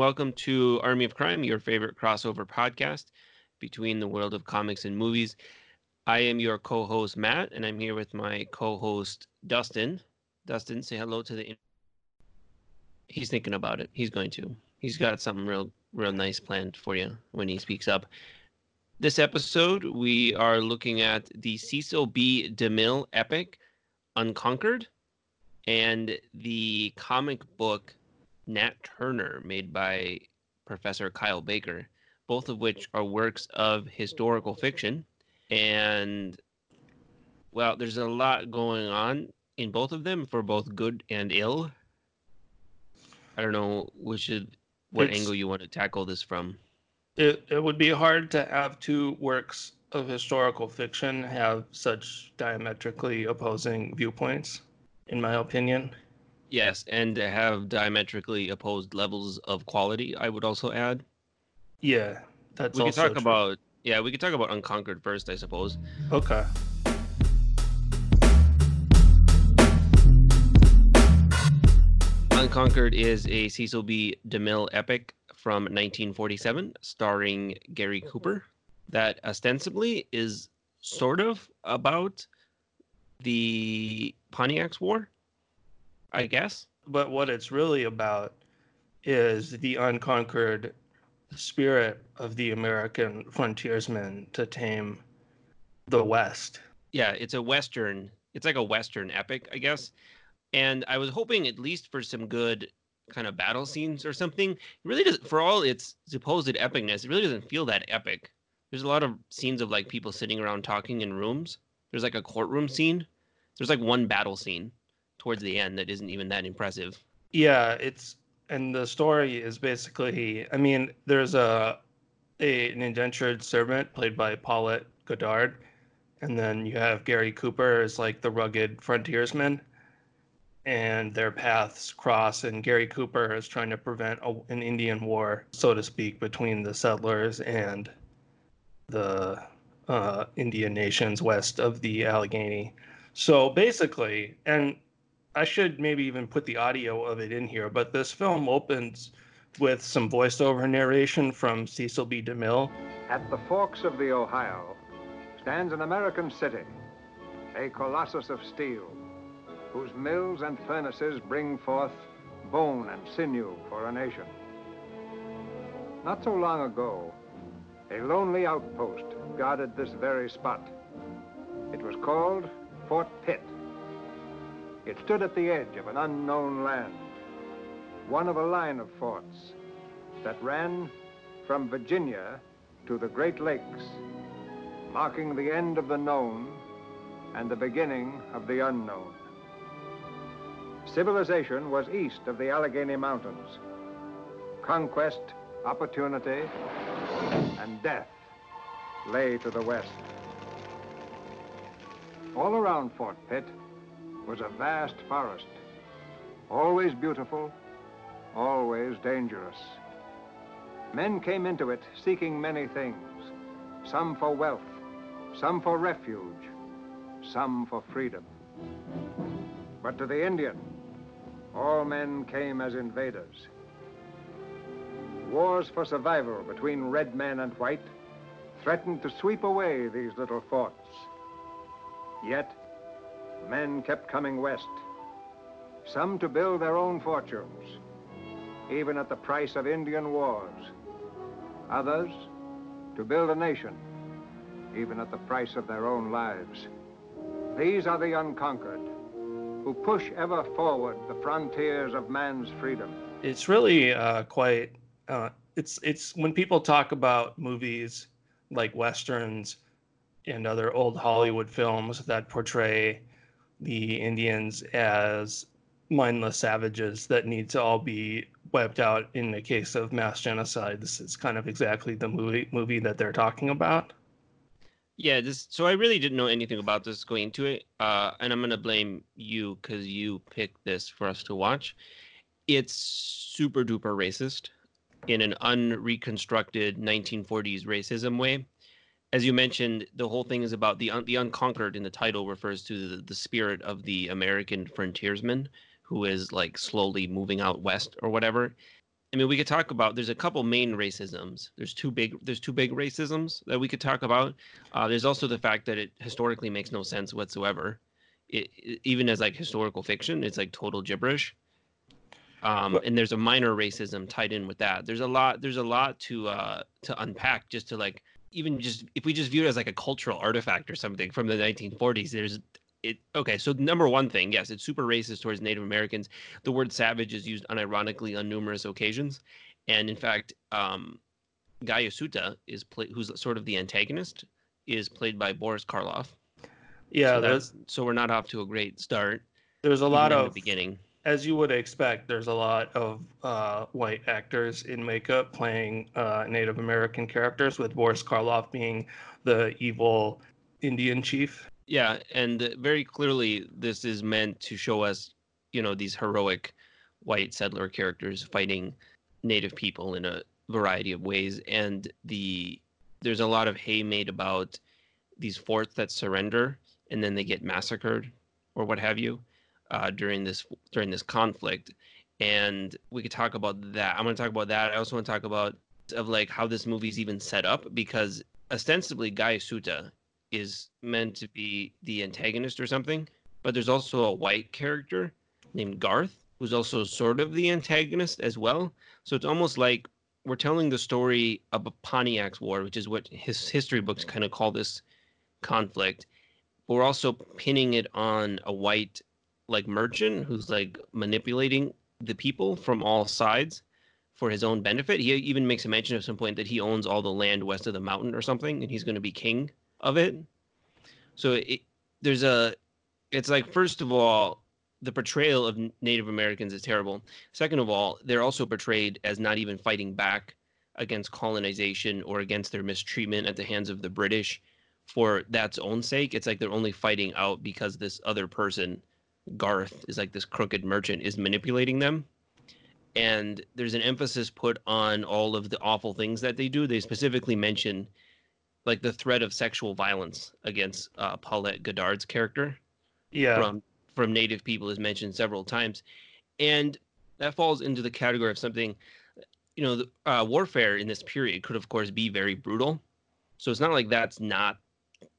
Welcome to Army of Crime, your favorite crossover podcast between the world of comics and movies. I am your co-host Matt, and I'm here with my co-host Dustin. Dustin, say hello to the. He's thinking about it. He's going to. He's got something real, real nice planned for you when he speaks up. This episode, we are looking at the Cecil B. DeMille epic, Unconquered, and the comic book Nat Turner, made by Professor Kyle Baker, both of hmm. which are works of historical fiction. And, well, there's a lot going on in both of them for both good and ill. I don't know which is, what It's- angle you want to tackle this from. It, it would be hard to have two works of historical fiction have such diametrically opposing viewpoints, in my opinion. Yes, and to have diametrically opposed levels of quality, I would also add. Yeah, that's we could talk true. about yeah, we could talk about Unconquered first, I suppose. Okay. Unconquered is a Cecil B. DeMille epic from 1947, starring Gary Cooper, that ostensibly is sort of about the Pontiac's War, I guess. But what it's really about is the unconquered spirit of the American frontiersmen to tame the West. Yeah, it's a Western. It's like a Western epic, I guess. And I was hoping at least for some good kind of battle scenes or something. It really does for all its supposed epicness, it really doesn't feel that epic. There's a lot of scenes of like people sitting around talking in rooms. There's like a courtroom scene. There's like one battle scene towards the end that isn't even that impressive. Yeah, it's and the story is basically I mean, there's a, a an indentured servant played by Paulette Goddard, and then you have Gary Cooper as like the rugged frontiersman, and their paths cross, and Gary Cooper is trying to prevent a, an Indian war, so to speak, between the settlers and the uh, Indian nations west of the Allegheny. So basically, and I should maybe even put the audio of it in here, but this film opens with some voiceover narration from Cecil B. DeMille. At the forks of the Ohio stands an American city, a colossus of steel, whose mills and furnaces bring forth bone and sinew for a nation. Not so long ago, a lonely outpost guarded this very spot. It was called Fort Pitt. It stood at the edge of an unknown land, one of a line of forts that ran from Virginia to the Great Lakes, marking the end of the known and the beginning of the unknown. Civilization was east of the Allegheny Mountains. Conquest, opportunity, and death lay to the west. All around Fort Pitt was a vast forest, always beautiful, always dangerous. Men came into it seeking many things, some for wealth, some for refuge, some for freedom. But to the Indian, all men came as invaders. Wars for survival between red men and white threatened to sweep away these little forts. Yet, men kept coming west, some to build their own fortunes, even at the price of Indian wars. Others to build a nation, even at the price of their own lives. These are the unconquered, who push ever forward the frontiers of man's freedom. It's really uh, quite. Uh, it's it's when people talk about movies like westerns and other old Hollywood films that portray the Indians as mindless savages that need to all be wiped out in the case of mass genocide. This is kind of exactly the movie movie that they're talking about. Yeah, this. So I really didn't know anything about this going into it, uh, and I'm gonna blame you because you picked this for us to watch. It's super duper racist in an unreconstructed 1940s racism way. As you mentioned, the whole thing is about the un- the unconquered. In the title, refers to the, the spirit of the American frontiersman who is like slowly moving out west or whatever. I mean, we could talk about. There's a couple main racisms. There's two big. There's two big racisms that we could talk about. Uh, there's also the fact that it historically makes no sense whatsoever. It, it, even as like historical fiction, it's like total gibberish. Um, and there's a minor racism tied in with that. There's a lot. There's a lot to uh, to unpack just to like even just if we just view it as like a cultural artifact or something from the 1940s. There's it okay so number one thing yes it's super racist towards native americans. The word savage is used unironically on numerous occasions. And in fact um Guyasuta is play, who's sort of the antagonist is played by boris karloff. Yeah so, there's so we're not off to a great start there's a lot of the beginning as you would expect there's a lot of uh, white actors in makeup playing uh, native american characters with boris karloff being the evil indian chief. Yeah, and very clearly this is meant to show us, you know, these heroic white settler characters fighting native people in a variety of ways and the there's a lot of hay made about these forts that surrender and then they get massacred or what have you uh, during this during this conflict and we could talk about that i'm going to talk about that i also want to talk about of like how this movie's even set up because ostensibly Guyasuta is meant to be the antagonist or something, but there's also a white character named Garth who's also sort of the antagonist as well. So it's almost like we're telling the story of a Pontiac's War, which is what his history books kind of call this conflict. But we're also pinning it on a white like merchant who's like manipulating the people from all sides for his own benefit. He even makes a mention at some point that he owns all the land west of the mountain or something, and he's going to be king of it. So it, there's a, it's like first of all, the portrayal of Native Americans is terrible. Second of all, they're also portrayed as not even fighting back against colonization or against their mistreatment at the hands of the British for that's own sake. It's like they're only fighting out because this other person, Garth, is like this crooked merchant, is manipulating them. And there's an emphasis put on all of the awful things that they do. They specifically mention like the threat of sexual violence against uh, Paulette Goddard's character. Yeah. From from Native people is mentioned several times, and that falls into the category of something. You know, the, uh, warfare in this period could, of course, be very brutal. So it's not like that's not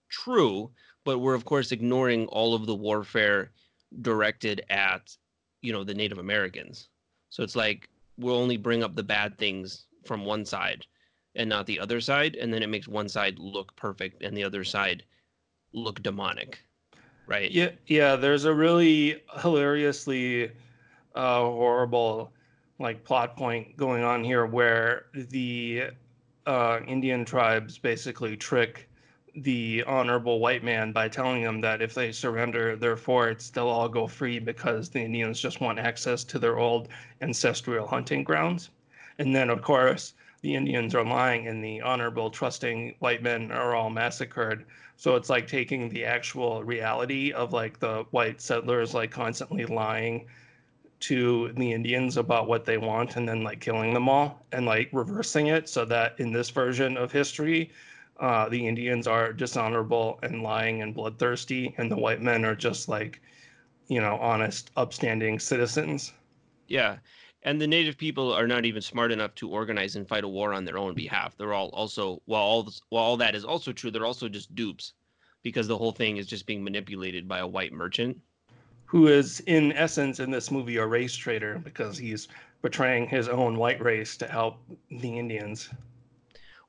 true, but we're of course ignoring all of the warfare directed at, you know, the Native Americans. So it's like we'll only bring up the bad things from one side and not the other side and then it makes one side look perfect and the other side look demonic right yeah yeah there's a really hilariously uh, horrible like plot point going on here where the uh, indian tribes basically trick the honorable white man by telling them that if they surrender their forts, they'll all go free because the Indians just want access to their old ancestral hunting grounds. And then, of course, the Indians are lying and the honorable, trusting white men are all massacred. So it's like taking the actual reality of like the white settlers like constantly lying to the Indians about what they want and then like killing them all and like reversing it so that in this version of history, uh, the Indians are dishonorable and lying and bloodthirsty, and the white men are just like, you know, honest, upstanding citizens. Yeah and the native people are not even smart enough to organize and fight a war on their own behalf. They're all also while all this, while all that is also true, they're also just dupes because the whole thing is just being manipulated by a white merchant who is in essence in this movie a race traitor because he's betraying his own white race to help the Indians.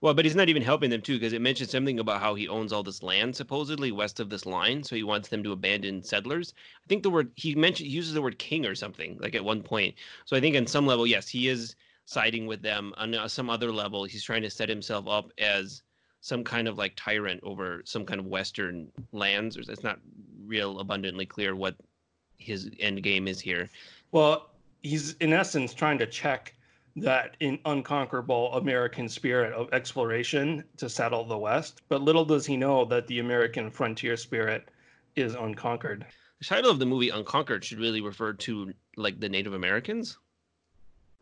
Well, but he's not even helping them too, because it mentions something about how he owns all this land supposedly west of this line, so he wants them to abandon settlers. I think the word he mentioned he uses the word king or something like at one point. So I think on some level, yes, he is siding with them. On uh, some other level, he's trying to set himself up as some kind of like tyrant over some kind of western lands. It's not real abundantly clear what his end game is here. Well, he's in essence trying to check that in unconquerable American spirit of exploration to settle the West. But little does he know that the American frontier spirit is unconquered. The title of the movie Unconquered should really refer to like the Native Americans.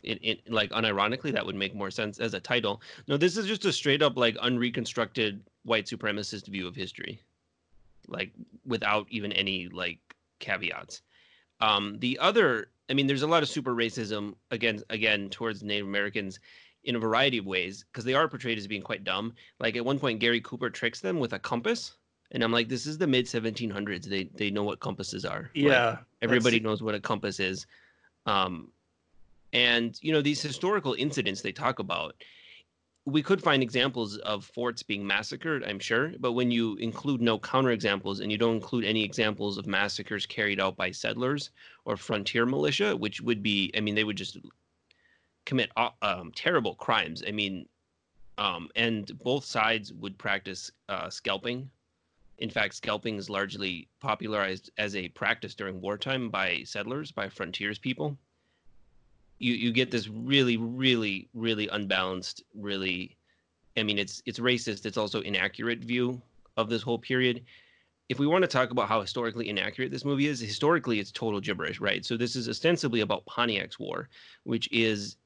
It, it like unironically that would make more sense as a title. No, this is just a straight up like unreconstructed white supremacist view of history. Like without even any like caveats. Um, the other I mean, there's a lot of super racism again, again towards Native Americans in a variety of ways because they are portrayed as being quite dumb. Like at one point, Gary Cooper tricks them with a compass, and I'm like, this is the mid 1700s. They they know what compasses are. Yeah, like, everybody knows what a compass is. Um, and you know these historical incidents they talk about we could find examples of forts being massacred, I'm sure, but when you include no counterexamples and you don't include any examples of massacres carried out by settlers or frontier militia, which would be, I mean, they would just commit uh, um, terrible crimes. I mean, um, and both sides would practice uh, scalping. In fact, scalping is largely popularized as a practice during wartime by settlers, by frontiers people you you get this really really really unbalanced really i mean it's it's racist it's also inaccurate view of this whole period. If we want to talk about how historically inaccurate this movie is historically it's total gibberish right? So this is ostensibly about pontiac's war which is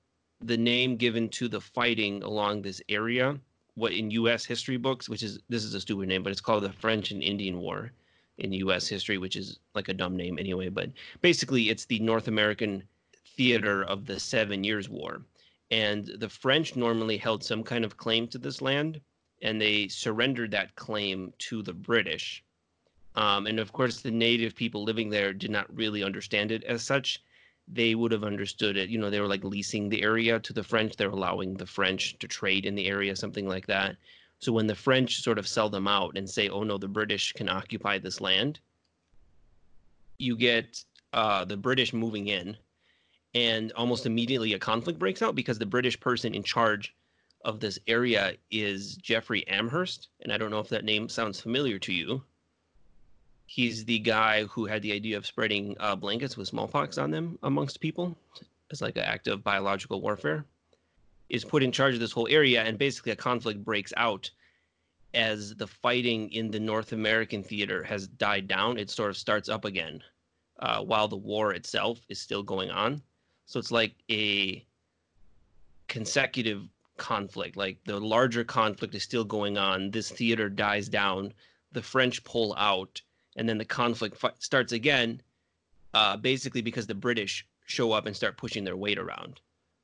the name given to the fighting along this area what in us history books which is this is a stupid name but it's called the french and indian war in us history which is like a dumb name anyway but basically it's the north american theater of the Seven Years' War. And the French normally held some kind of claim to this land, and they surrendered that claim to the British. Um, and of course, the native people living there did not really understand it as such. They would have understood it. You know, they were like leasing the area to the French. They're allowing the French to trade in the area, something like that. So when the French sort of sell them out and say, oh no, the British can occupy this land, you get uh, the British moving in and almost immediately a conflict breaks out because the British person in charge of this area is Jeffrey Amherst, and I don't know if that name sounds familiar to you. He's the guy who had the idea of spreading uh, blankets with smallpox on them amongst people as like an act of biological warfare. Is put in charge of this whole area, and basically a conflict breaks out as the fighting in the North American theater has died down. It sort of starts up again uh, while the war itself is still going on so it's like a consecutive conflict. Like the larger conflict is still going on. This theater dies down. The French pull out, and then the conflict fi- starts again. Uh, basically, because the British show up and start pushing their weight around,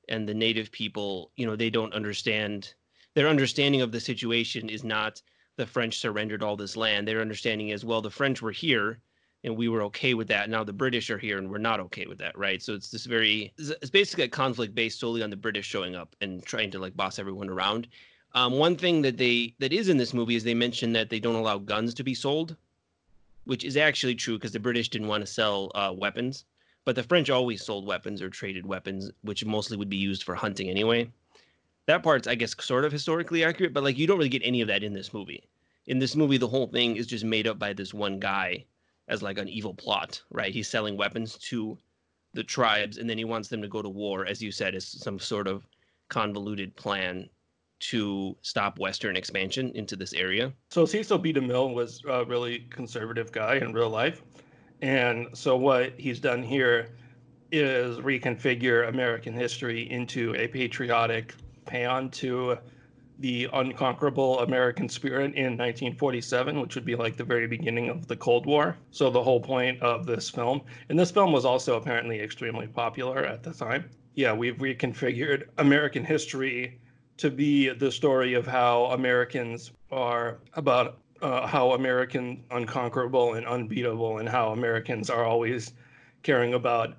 and the native people, you know, they don't understand. Their understanding of the situation is not the French surrendered all this land. Their understanding is, well, the French were here and we were okay with that. Now the British are here and we're not okay with that, right? So it's this very it's basically a conflict based solely on the British showing up and trying to like boss everyone around. Um, one thing that they that is in this movie is they mention that they don't allow guns to be sold, which is actually true because the British didn't want to sell uh, weapons, but the French always sold weapons or traded weapons, which mostly would be used for hunting anyway. That part's I guess sort of historically accurate, but like you don't really get any of that in this movie. In this movie, the whole thing is just made up by this one guy as like an evil plot, right? He's selling weapons to the tribes, and then he wants them to go to war, as you said, as some sort of convoluted plan to stop Western expansion into this area. So Cecil B. DeMille was a really conservative guy in real life. And so what he's done here is reconfigure American history into a patriotic paean to the unconquerable American spirit in 1947, which would be like the very beginning of the Cold War. So the whole point of this film, and this film was also apparently extremely popular at the time. Yeah, we've reconfigured American history to be the story of how Americans are about uh, how American unconquerable and unbeatable, and how Americans are always caring about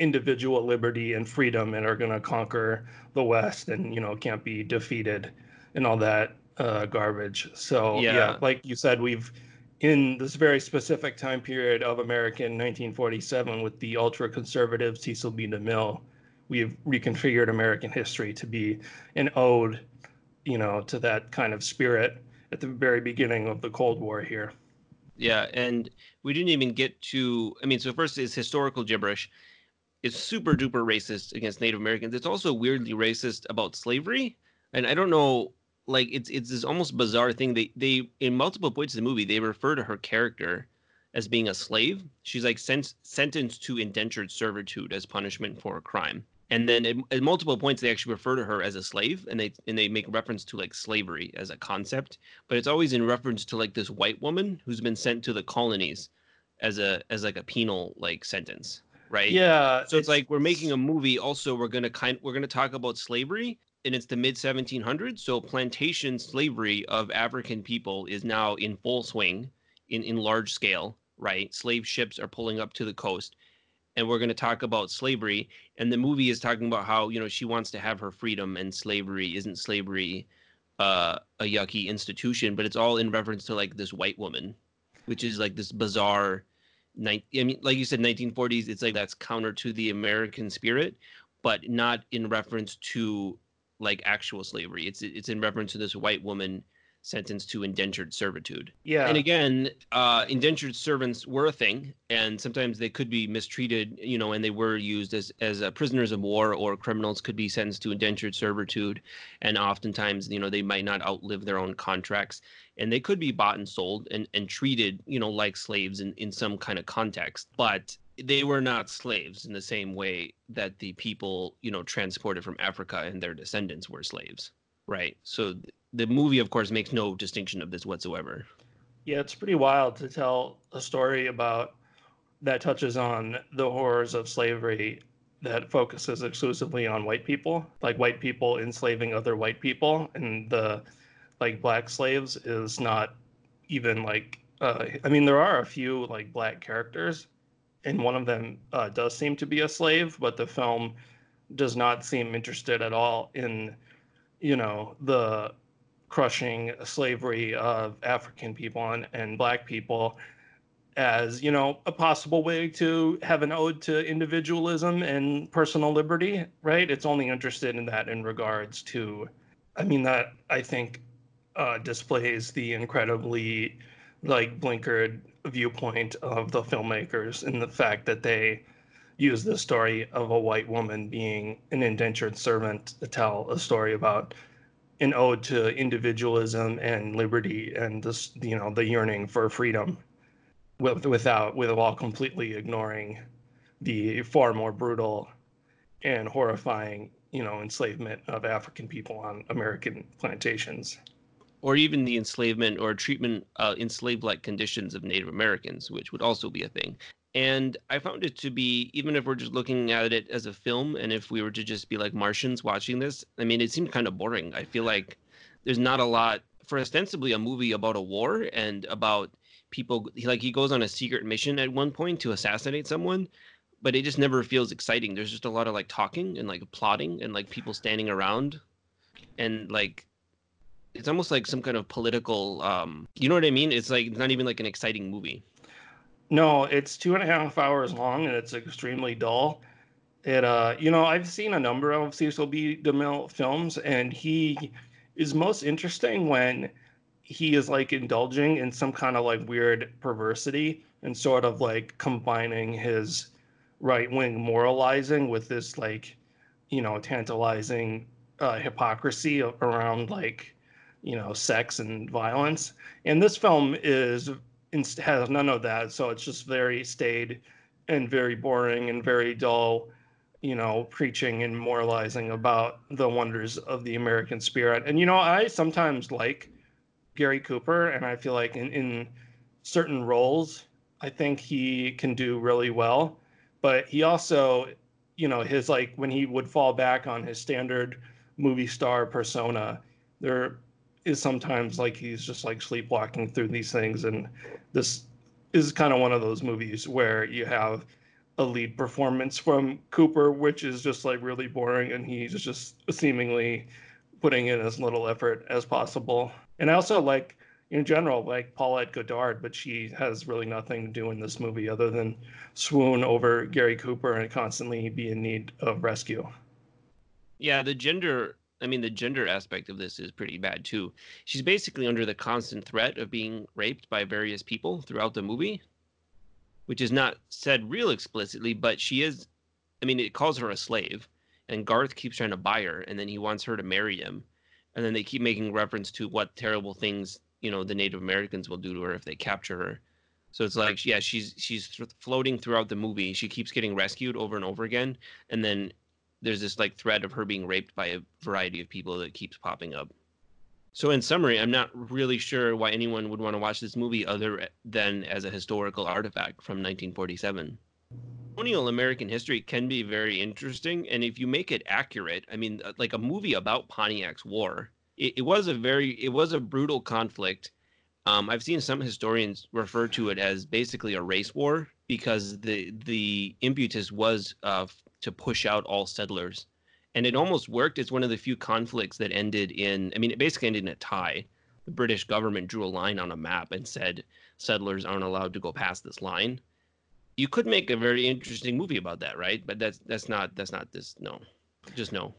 individual liberty and freedom and are going to conquer the West and you know can't be defeated and all that uh, garbage. So yeah. yeah, like you said, we've in this very specific time period of American 1947 with the ultra conservative Cecil B. DeMille, we've reconfigured American history to be an ode, you know, to that kind of spirit at the very beginning of the Cold War here. Yeah, and we didn't even get to. I mean, so first is historical gibberish. It's super duper racist against Native Americans. It's also weirdly racist about slavery, and I don't know like it's it's this almost bizarre thing. They they in multiple points in the movie they refer to her character as being a slave. She's like sent, sentenced to indentured servitude as punishment for a crime. And then at, at, multiple points they actually refer to her as a slave, and they and they make reference to like slavery as a concept, but it's always in reference to like this white woman who's been sent to the colonies as a as like a penal like sentence. right? Yeah. So it's, like we're making a movie. Also, we're gonna kind we're gonna talk about slavery, and it's the mid 1700s. So plantation slavery of African people is now in full swing, in in large scale. Right, slave ships are pulling up to the coast, and we're going to talk about slavery. And the movie is talking about how you know she wants to have her freedom, and slavery isn't slavery uh, a yucky institution, but it's all in reference to like this white woman, which is like this bizarre. I mean, like you said, 1940s. It's like that's counter to the American spirit, but not in reference to like actual slavery. It's it's in reference to this white woman sentenced to indentured servitude. Yeah. And again, uh, indentured servants were a thing, and sometimes they could be mistreated, you know, and they were used as as uh, prisoners of war or criminals could be sentenced to indentured servitude, and oftentimes, you know, they might not outlive their own contracts, and they could be bought and sold and and treated, you know, like slaves in in some kind of context, but they were not slaves in the same way that the people, you know, transported from Africa and their descendants were slaves right? So the movie, of course, makes no distinction of this whatsoever. Yeah, it's pretty wild to tell a story about that touches on the horrors of slavery that focuses exclusively on white people, like white people enslaving other white people, and the like black slaves is not even like. Uh, I mean, there are a few like black characters, and one of them uh, does seem to be a slave, but the film does not seem interested at all in, you know, the crushing slavery of African people and, and black people as you know a possible way to have an ode to individualism and personal liberty right? It's only interested in that in regards to i mean that i think uh, displays the incredibly like blinkered viewpoint of the filmmakers in the fact that they use the story of a white woman being an indentured servant to tell a story about an ode to individualism and liberty and this you know the yearning for freedom with, without with while completely ignoring the far more brutal and horrifying you know enslavement of african people on american plantations or even the enslavement or treatment uh, enslaved like conditions of native americans which would also be a thing and I found it to be, even if we're just looking at it as a film, and if we were to just be like Martians watching this, I mean, it seemed kind of boring. I feel like there's not a lot for ostensibly a movie about a war and about people. Like he goes on a secret mission at one point to assassinate someone, but it just never feels exciting. There's just a lot of like talking and like plotting and like people standing around, and like it's almost like some kind of political. um You know what I mean? It's like it's not even like an exciting movie. No, it's two and a half hours long and it's extremely dull. It uh you know, I've seen a number of Cecil B. DeMille films and he is most interesting when he is like indulging in some kind of like weird perversity and sort of like combining his right wing moralizing with this like you know tantalizing uh, hypocrisy around like you know sex and violence and this film is has none of that. So it's just very staid and very boring and very dull, you know, preaching and moralizing about the wonders of the American spirit. And, you know, I sometimes like Gary Cooper, and I feel like in, in certain roles, I think he can do really well. But he also, you know, his like when he would fall back on his standard movie star persona, there is sometimes like he's just like sleepwalking through these things and this is kind of one of those movies where you have a lead performance from Cooper which is just like really boring and he's just seemingly putting in as little effort as possible. And I also like in general like Paulette Goddard, but she has really nothing to do in this movie other than swoon over Gary Cooper and constantly be in need of rescue. Yeah, the gender I mean, the gender aspect of this is pretty bad too. She's basically under the constant threat of being raped by various people throughout the movie, which is not said real explicitly, but she is. I mean, it calls her a slave, and Garth keeps trying to buy her, and then he wants her to marry him, and then they keep making reference to what terrible things you know the Native Americans will do to her if they capture her. So it's like, yeah, she's she's floating throughout the movie. She keeps getting rescued over and over again, and then there's this like thread of her being raped by a variety of people that keeps popping up. So in summary, I'm not really sure why anyone would want to watch this movie other than as a historical artifact from 1947. colonial American history can be very interesting, and if you make it accurate, I mean, uh, like a movie about Pontiac's War, it, it was a very, it was a brutal conflict. Um, I've seen some historians refer to it as basically a race war because the the impetus was uh, to push out all settlers, and it almost worked. It's one of the few conflicts that ended in, I mean, it basically ended in a tie. The British government drew a line on a map and said settlers aren't allowed to go past this line you could make a very interesting movie about that, right? But that's that's not that's not this. No, just no.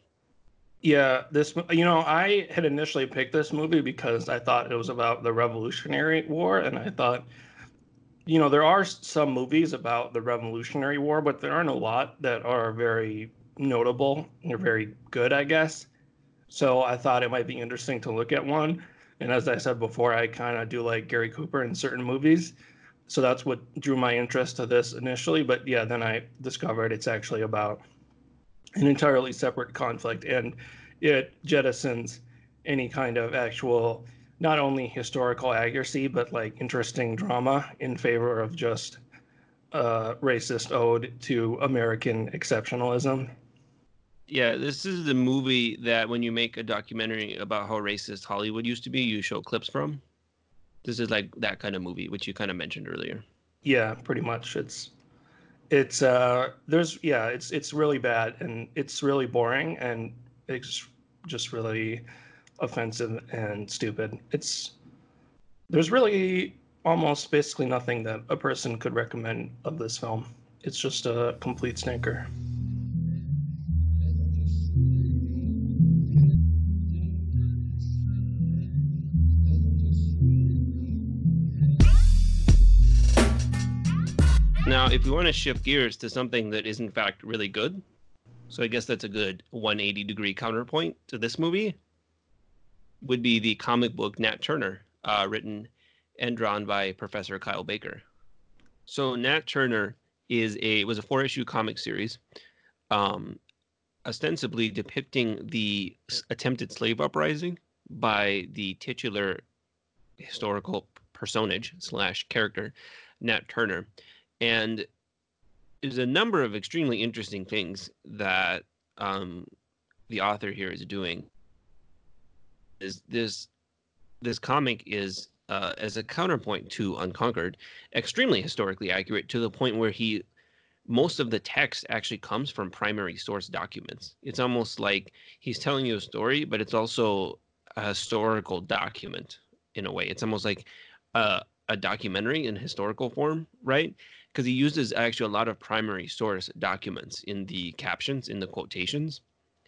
Yeah, this you know I had initially picked this movie because I thought it was about the Revolutionary War, and I thought, you know, there are some movies about the Revolutionary War, but there aren't a lot that are very notable or very good, I guess. So I thought it might be interesting to look at one. And as I said before, I kind of do like Gary Cooper in certain movies so that's what drew my interest to this initially. But yeah, then I discovered it's actually about an entirely separate conflict, and it jettisons any kind of actual, not only historical accuracy, but like interesting drama in favor of just a racist ode to American exceptionalism. Yeah, this is the movie that when you make a documentary about how racist Hollywood used to be, you show clips from. This is like that kind of movie, which you kind of mentioned earlier. Yeah, pretty much. It's it's uh there's yeah, it's it's really bad and it's really boring and it's just really offensive and stupid. It's there's really almost basically nothing that a person could recommend of this film. It's just a complete stinker. Now, if we want to shift gears to something that is in fact really good, so I guess that's a good 180 degree counterpoint to this movie, would be the comic book Nat Turner, uh, written and drawn by Professor Kyle Baker. So Nat Turner is a was a four issue comic series, um, ostensibly depicting the attempted slave uprising by the titular historical personage slash character Nat Turner and there's a number of extremely interesting things that um, the author here is doing. Is this this comic is uh, as a counterpoint to Unconquered, extremely historically accurate to the point where he most of the text actually comes from primary source documents. It's almost like he's telling you a story, but it's also a historical document in a way. It's almost like a, a documentary in historical form, right? because he uses actually a lot of primary source documents in the captions, in the quotations,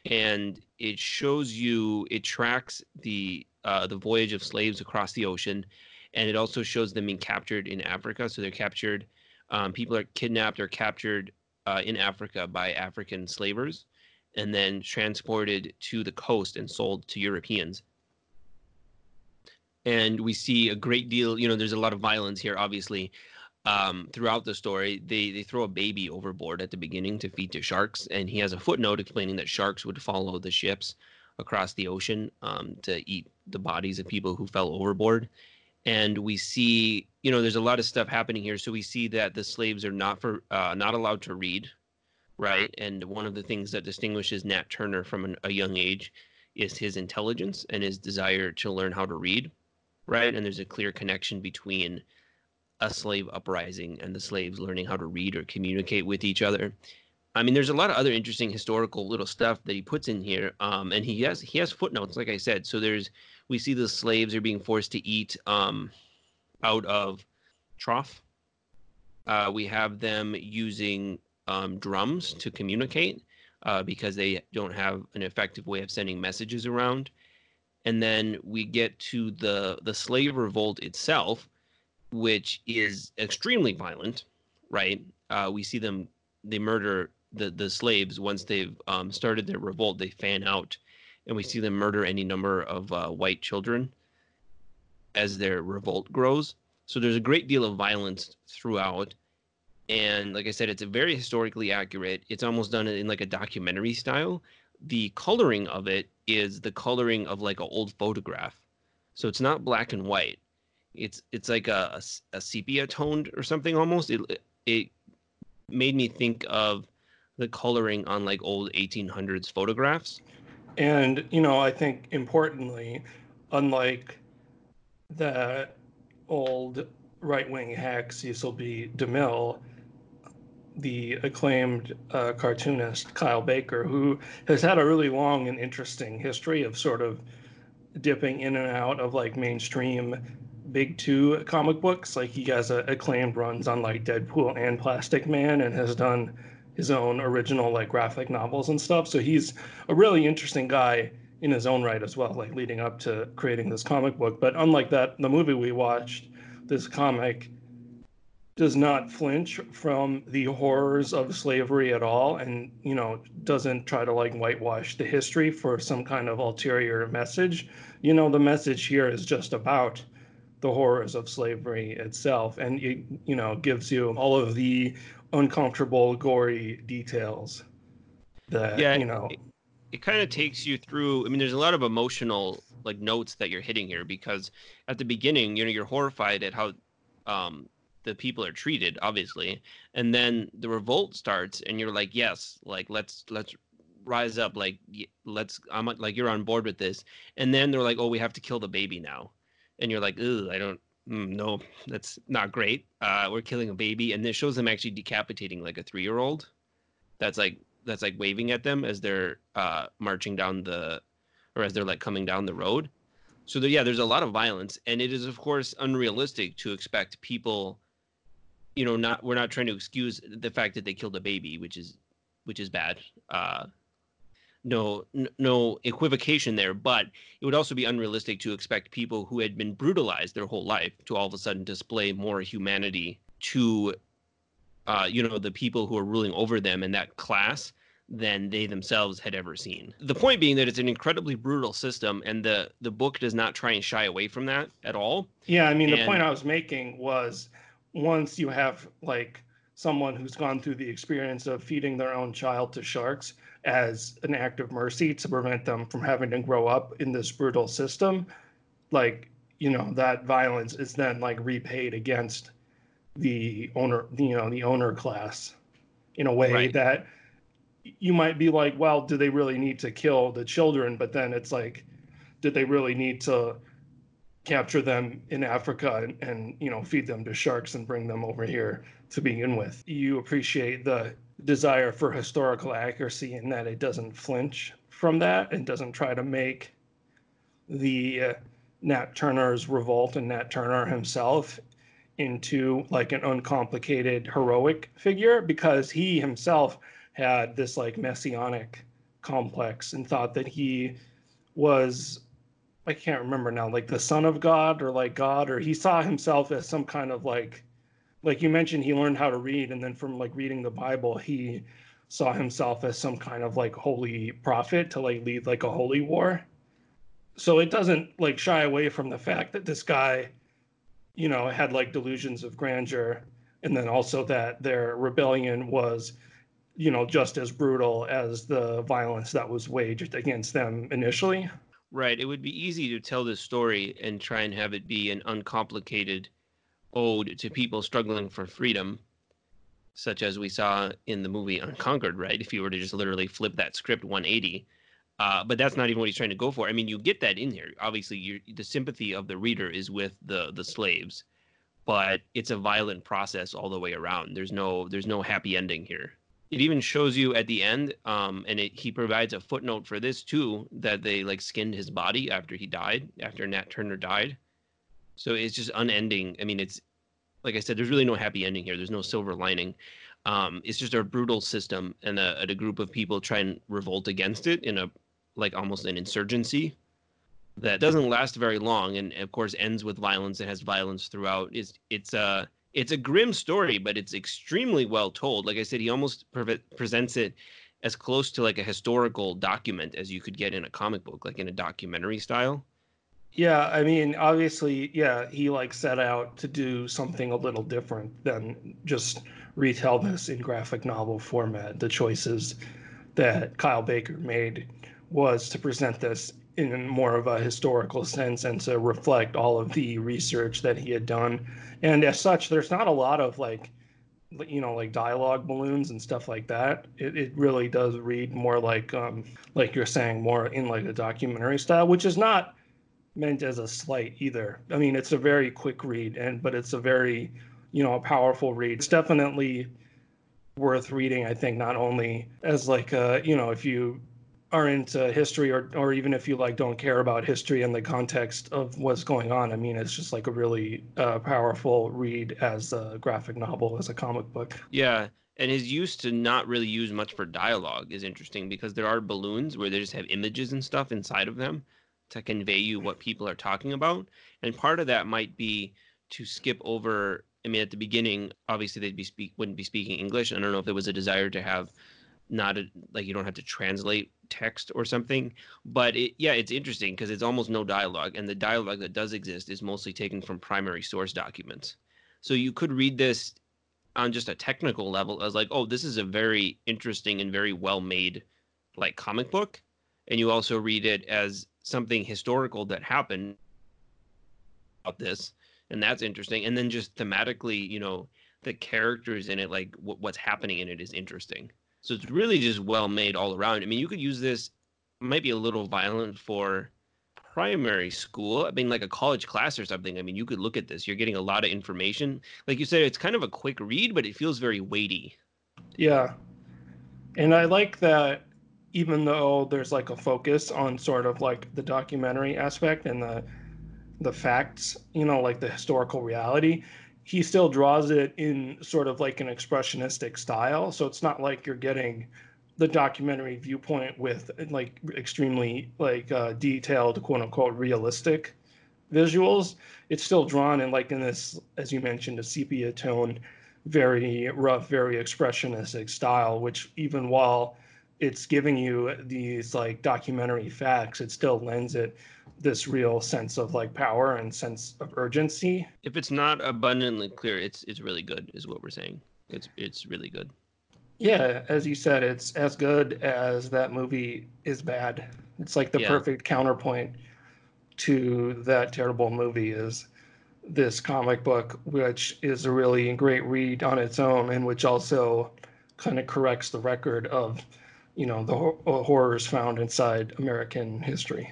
and it shows you it tracks the uh, the voyage of slaves across the ocean, and it also shows them being captured in Africa. So they're captured. Um, people are kidnapped or captured uh, in Africa by African slavers, and then transported to the coast and sold to Europeans and we see a great deal you know there's a lot of violence here obviously um, throughout the story, they they throw a baby overboard at the beginning to feed to sharks, and he has a footnote explaining that sharks would follow the ships across the ocean um, to eat the bodies of people who fell overboard. And we see, you know, there's a lot of stuff happening here. So we see that the slaves are not for uh, not allowed to read, right? And one of the things that distinguishes Nat Turner from an, a young age is his intelligence and his desire to learn how to read, right? And there's a clear connection between a slave uprising and the slaves learning how to read or communicate with each other. I mean, there's a lot of other interesting historical little stuff that he puts in here, um, and he has he has footnotes, like I said. So there's we see the slaves are being forced to eat um, out of trough. Uh, we have them using um, drums to communicate uh, because they don't have an effective way of sending messages around. And then we get to the the slave revolt itself, which is extremely violent, right? Uh, we see them they murder the the slaves once they've um, started their revolt. They fan out, and we see them murder any number of uh, white children as their revolt grows. So there's a great deal of violence throughout, and like I said, it's a very historically accurate. It's almost done in like a documentary style. The coloring of it is the coloring of like an old photograph, so it's not black and white it's it's like a, a, a sepia toned or something almost. It it made me think of the coloring on like old 1800s photographs. And, you know, I think importantly, unlike the old right wing hack Cecil B. DeMille, the acclaimed uh, cartoonist Kyle Baker, who has had a really long and interesting history of sort of dipping in and out of like mainstream big two comic books. Like he has a acclaimed runs on like Deadpool and Plastic Man and has done his own original like graphic novels and stuff. So he's a really interesting guy in his own right as well, like leading up to creating this comic book. But unlike that, the movie we watched, this comic does not flinch from the horrors of slavery at all and you know doesn't try to like whitewash the history for some kind of ulterior message you know the message here is just about the horrors of slavery itself and it you know gives you all of the uncomfortable gory details that Yeah, you know it, it kind of takes you through. I mean, there's a lot of emotional like notes that you're hitting here because at the beginning, you know, you're horrified at how um, the people are treated, obviously, and then the revolt starts, and you're like, yes, like let's let's rise up, like let's I'm like you're on board with this, and then they're like, oh, we have to kill the baby now, and you're like, ugh, I don't. mm, No, that's not great. Uh, we're killing a baby, and this shows them actually decapitating like a three-year-old. That's like that's like waving at them as they're uh, marching down the, or as they're like coming down the road. So there, yeah, there's a lot of violence, and it is of course unrealistic to expect people, you know, not we're not trying to excuse the fact that they killed a baby, which is, which is bad. Uh, no, no equivocation there, but it would also be unrealistic to expect people who had been brutalized their whole life to all of a sudden display more humanity to, uh, you know, the people who are ruling over them in that class than they themselves had ever seen. The point being that it's an incredibly brutal system, and the the book does not try and shy away from that at all. Yeah, I mean, the point I was making was once you have like someone who's gone through the experience of feeding their own child to sharks as an act of mercy to prevent them from having to grow up in this brutal system, like, you know, that violence is then like repaid against the owner, you know, the owner class in a way Right. that you might be like, well, do they really need to kill the children? But then it's like, did they really need to capture them in Africa and, and you know feed them to sharks and bring them over here to begin with. You appreciate the desire for historical accuracy in that it doesn't flinch from that and doesn't try to make the uh, Nat Turner's revolt and Nat Turner himself into like an uncomplicated heroic figure because he himself had this like messianic complex and thought that he was I can't remember now, like the son of God or like God, or he saw himself as some kind of like, like you mentioned, he learned how to read, and then from like reading the Bible, he saw himself as some kind of like holy prophet to like lead like a holy war. So it doesn't like shy away from the fact that this guy, you know, had like delusions of grandeur, and then also that their rebellion was, you know, just as brutal as the violence that was waged against them initially. Right. It would be easy to tell this story and try and have it be an uncomplicated ode to people struggling for freedom, such as we saw in the movie Unconquered, right? If you were to just literally flip that script 180. Uh, but that's not even what he's trying to go for. I mean, you get that in here. Obviously, the sympathy of the reader is with the the slaves, but it's a violent process all the way around. There's no there's no happy ending here it even shows you at the end um and it he provides a footnote for this too that they like skinned his body after he died after nat turner died so it's just unending i mean it's like i said there's really no happy ending here there's no silver lining um it's just a brutal system and a, a group of people try and revolt against it in a like almost an insurgency that doesn't last very long and of course ends with violence and has violence throughout it's it's uh it's a grim story, but it's extremely well told. Like I said, he almost pre- presents it as close to like a historical document as you could get in a comic book, like in a documentary style. Yeah, I mean, obviously, yeah, he like set out to do something a little different than just retell this in graphic novel format. The choices that Kyle Baker made was to present this in more of a historical sense and to reflect all of the research that he had done. And as such, there's not a lot of like you know like dialogue balloons and stuff like that it, it really does read more like um like you're saying more in like a documentary style which is not meant as a slight either. I mean it's a very quick read and but it's a very you know a powerful read. It's definitely worth reading i think not only as like a you know if you are into history or or even if you like don't care about history in the context of what's going on. I mean it's just like a really uh, powerful read as a graphic novel as a comic book. Yeah and his use to not really use much for dialogue is interesting because there are balloons where they just have images and stuff inside of them to convey you what people are talking about and part of that might be to skip over i mean at the beginning obviously they'd be speak wouldn't be speaking english i don't know if there was a desire to have not a, like you don't have to translate text or something but it, yeah it's interesting because it's almost no dialogue and the dialogue that does exist is mostly taken from primary source documents. So you could read this on just a technical level as like oh this is a very interesting and very well made like comic book and you also read it as something historical that happened about this and that's interesting and then just thematically you know the characters in it like w- what's happening in it is interesting so it's really just well made all around. I mean, you could use this, might be a little violent for primary school. I mean, like a college class or something. I mean, you could look at this. You're getting a lot of information. Like you said, it's kind of a quick read, but it feels very weighty. Yeah. And I like that even though there's like a focus on sort of like the documentary aspect and the the facts, you know, like the historical reality, he still draws it in sort of like an expressionistic style. So it's not like you're getting the documentary viewpoint with like extremely like uh, detailed quote unquote realistic visuals. It's still drawn in like in this, as you mentioned, a sepia tone, very rough, very expressionistic style, which even while it's giving you these like documentary facts, it still lends it this real sense of like power and sense of urgency. If it's not abundantly clear, it's it's really good, is what we're saying. It's it's really good. Yeah, as you said, it's as good as that movie is bad. It's like the yeah. perfect counterpoint to that terrible movie is this comic book, which is a really great read on its own, and which also kind of corrects the record of, you know, the horrors found inside American history.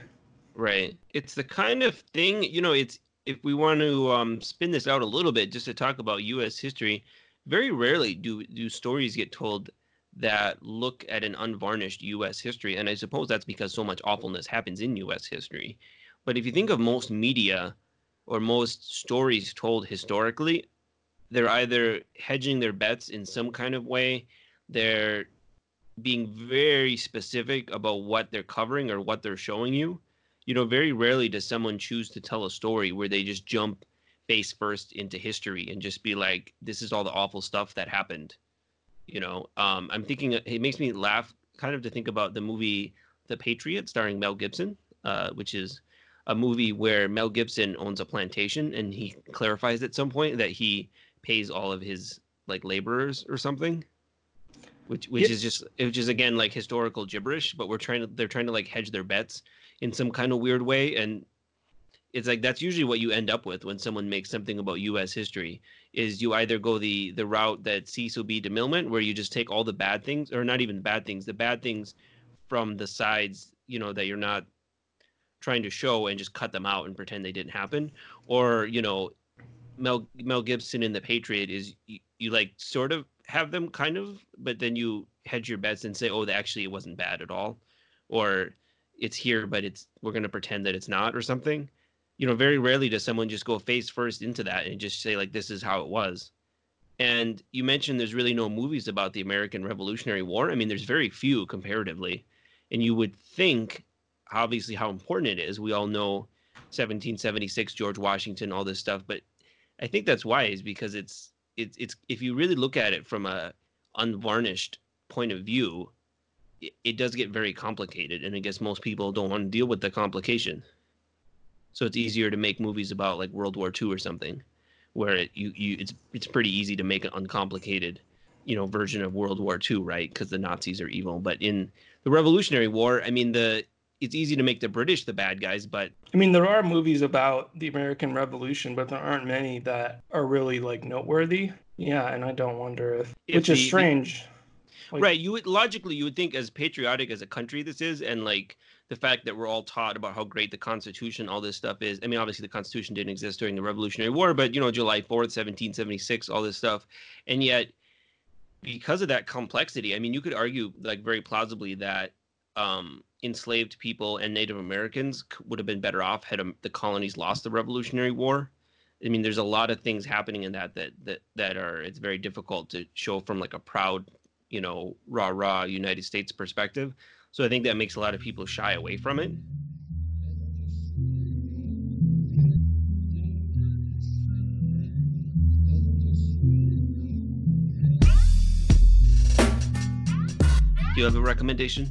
Right. It's the kind of thing, you know, it's if we want to um, spin this out a little bit just to talk about US history, very rarely do do stories get told that look at an unvarnished US history and I suppose that's because so much awfulness happens in US history. But if you think of most media or most stories told historically, they're either hedging their bets in some kind of way, they're being very specific about what they're covering or what they're showing you you know, very rarely does someone choose to tell a story where they just jump face first into history and just be like, this is all the awful stuff that happened. You know, um, I'm thinking it makes me laugh kind of to think about the movie The Patriot starring Mel Gibson, uh, which is a movie where Mel Gibson owns a plantation and he clarifies at some point that he pays all of his like laborers or something which which is just which is again like historical gibberish but we're trying to they're trying to like hedge their bets in some kind of weird way and it's like that's usually what you end up with when someone makes something about U.S. history. Is you either go the the route that Cecil B. DeMille went, where you just take all the bad things, or not even bad things, the bad things from the sides, you know, that you're not trying to show, and just cut them out and pretend they didn't happen, or you know, Mel Mel Gibson in The Patriot is you, you like sort of have them kind of, but then you hedge your bets and say, oh, actually it wasn't bad at all, or it's here, but it's we're going to pretend that it's not or something. You know, very rarely does someone just go face first into that and just say like this is how it was. And you mentioned there's really no movies about the American Revolutionary War. I mean, there's very few comparatively. And you would think obviously how important it is. We all know 1776 George Washington all this stuff, but I think that's why is because it's it's it's if you really look at it from a unvarnished point of view, it, does get very complicated, and I guess most people don't want to deal with the complication. So it's easier to make movies about like World War II or something, where it, you you it's it's pretty easy to make an uncomplicated, you know, version of World War II, right? Because the Nazis are evil. But in the Revolutionary War, I mean, the it's easy to make the British the bad guys, but I mean, there are movies about the American Revolution, but there aren't many that are really like noteworthy. Yeah, and I don't wonder if, if which the, is strange. Like, right. You would logically you would think as patriotic as a country this is, and like the fact that we're all taught about how great the Constitution, all this stuff is. I mean, obviously the Constitution didn't exist during the Revolutionary War, but you know, July 4th, 1776, all this stuff. And yet, because of that complexity, I mean, you could argue like very plausibly that um, enslaved people and Native Americans would have been better off had um, the colonies lost the Revolutionary War. I mean, there's a lot of things happening in that that that that are it's very difficult to show from like a proud, you know, rah rah United States perspective. So I think that makes a lot of people shy away from it. Do you have a recommendation?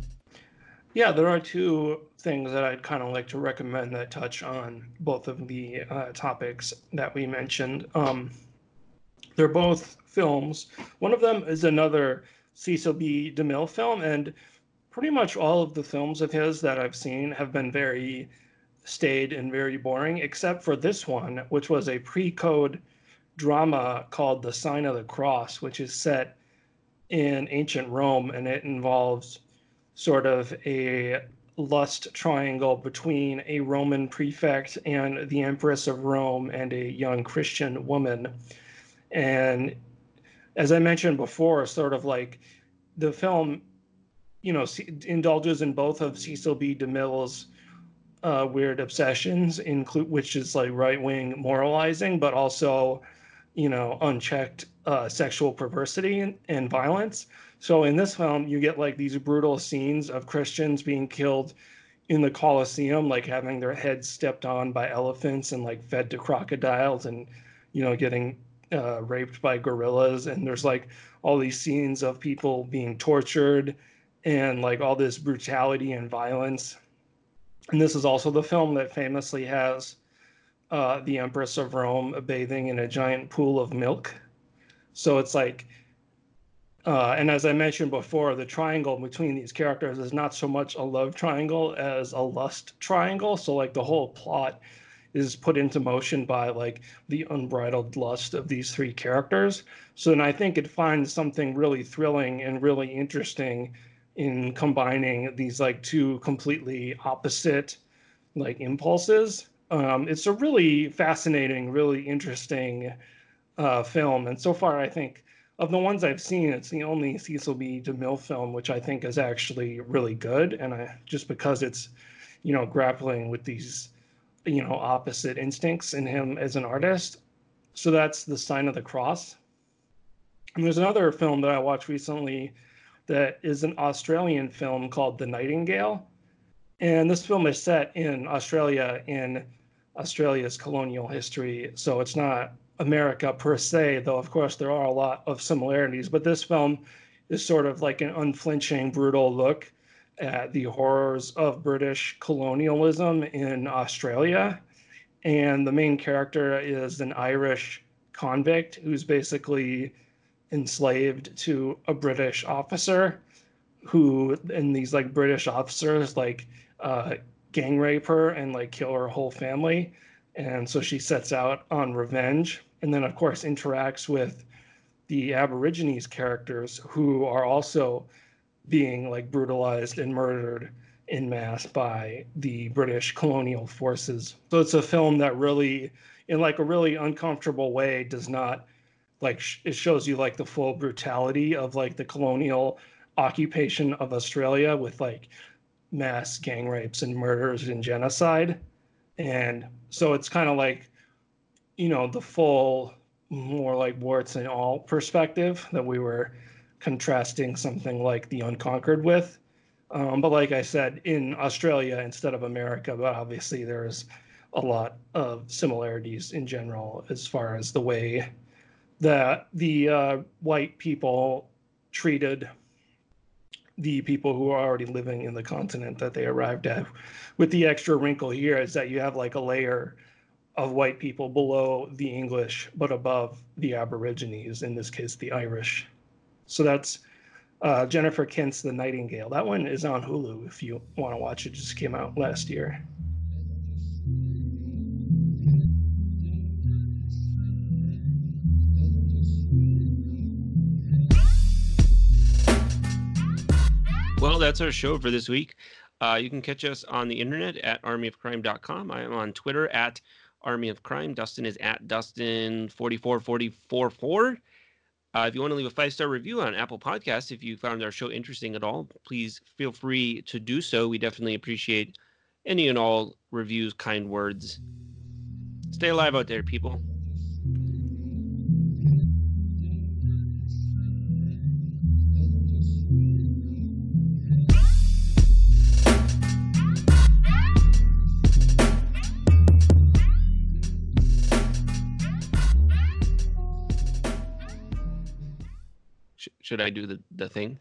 Yeah, there are two things that I'd kind of like to recommend that touch on both of the uh, topics that we mentioned. Um, they're both films. One of them is another Cecil B. DeMille film, and pretty much all of the films of his that I've seen have been very staid and very boring, except for this one, which was a pre code drama called The Sign of the Cross, which is set in ancient Rome and it involves sort of a lust triangle between a Roman prefect and the Empress of Rome and a young Christian woman. And as I mentioned before, sort of like the film you know, indulges in both of Cecil B. DeMille's uh, weird obsessions, include which is like right wing moralizing, but also, you know, unchecked uh, sexual perversity and, and violence. So in this film, you get like these brutal scenes of Christians being killed in the Colosseum, like having their heads stepped on by elephants and like fed to crocodiles, and you know, getting uh, raped by gorillas. And there's like all these scenes of people being tortured and like all this brutality and violence. And this is also the film that famously has uh, the Empress of Rome bathing in a giant pool of milk. So it's like, uh, and as I mentioned before, the triangle between these characters is not so much a love triangle as a lust triangle. So like the whole plot is put into motion by like the unbridled lust of these three characters. So then I think it finds something really thrilling and really interesting in combining these like two completely opposite like impulses. Um, it's a really fascinating, really interesting uh, film, and so far I think of the ones I've seen, it's the only Cecil B. DeMille film which I think is actually really good, and I just because it's you know grappling with these you know opposite instincts in him as an artist. So that's the sign of the cross. And there's another film that I watched recently that is an Australian film called The Nightingale. And this film is set in Australia in Australia's colonial history. So it's not America per se, though, of course, there are a lot of similarities. But this film is sort of like an unflinching, brutal look at the horrors of British colonialism in Australia. And the main character is an Irish convict who's basically enslaved to a British officer who and these like British officers like uh, gang rape her and like kill her whole family. And so she sets out on revenge and then of course interacts with the Aborigines characters who are also being like brutalized and murdered in mass by the British colonial forces. So it's a film that really in like a really uncomfortable way does not like sh- it shows you like the full brutality of like the colonial occupation of Australia with like mass gang rapes and murders and genocide. And so it's kind of like, you know, the full, more like warts and all perspective that we were contrasting something like The Unconquered with. Um, but like I said, in Australia instead of America, but obviously there's a lot of similarities in general as far as the way that the uh, white people treated the people who are already living in the continent that they arrived at. With the extra wrinkle here is that you have like a layer of white people below the English, but above the Aborigines, in this case, the Irish. So that's uh, Jennifer Kent's The Nightingale. That one is on Hulu if you want to watch it. it just came out last year. Well, that's our show for this week. Uh, you can catch us on the internet at armyofcrime.com. I am on Twitter at Army of Crime. Dustin is at Dustin44444. Uh, if you want to leave a five star review on Apple Podcasts, if you found our show interesting at all, please feel free to do so. We definitely appreciate any and all reviews, kind words. Stay alive out there, people. Should I do the, the thing?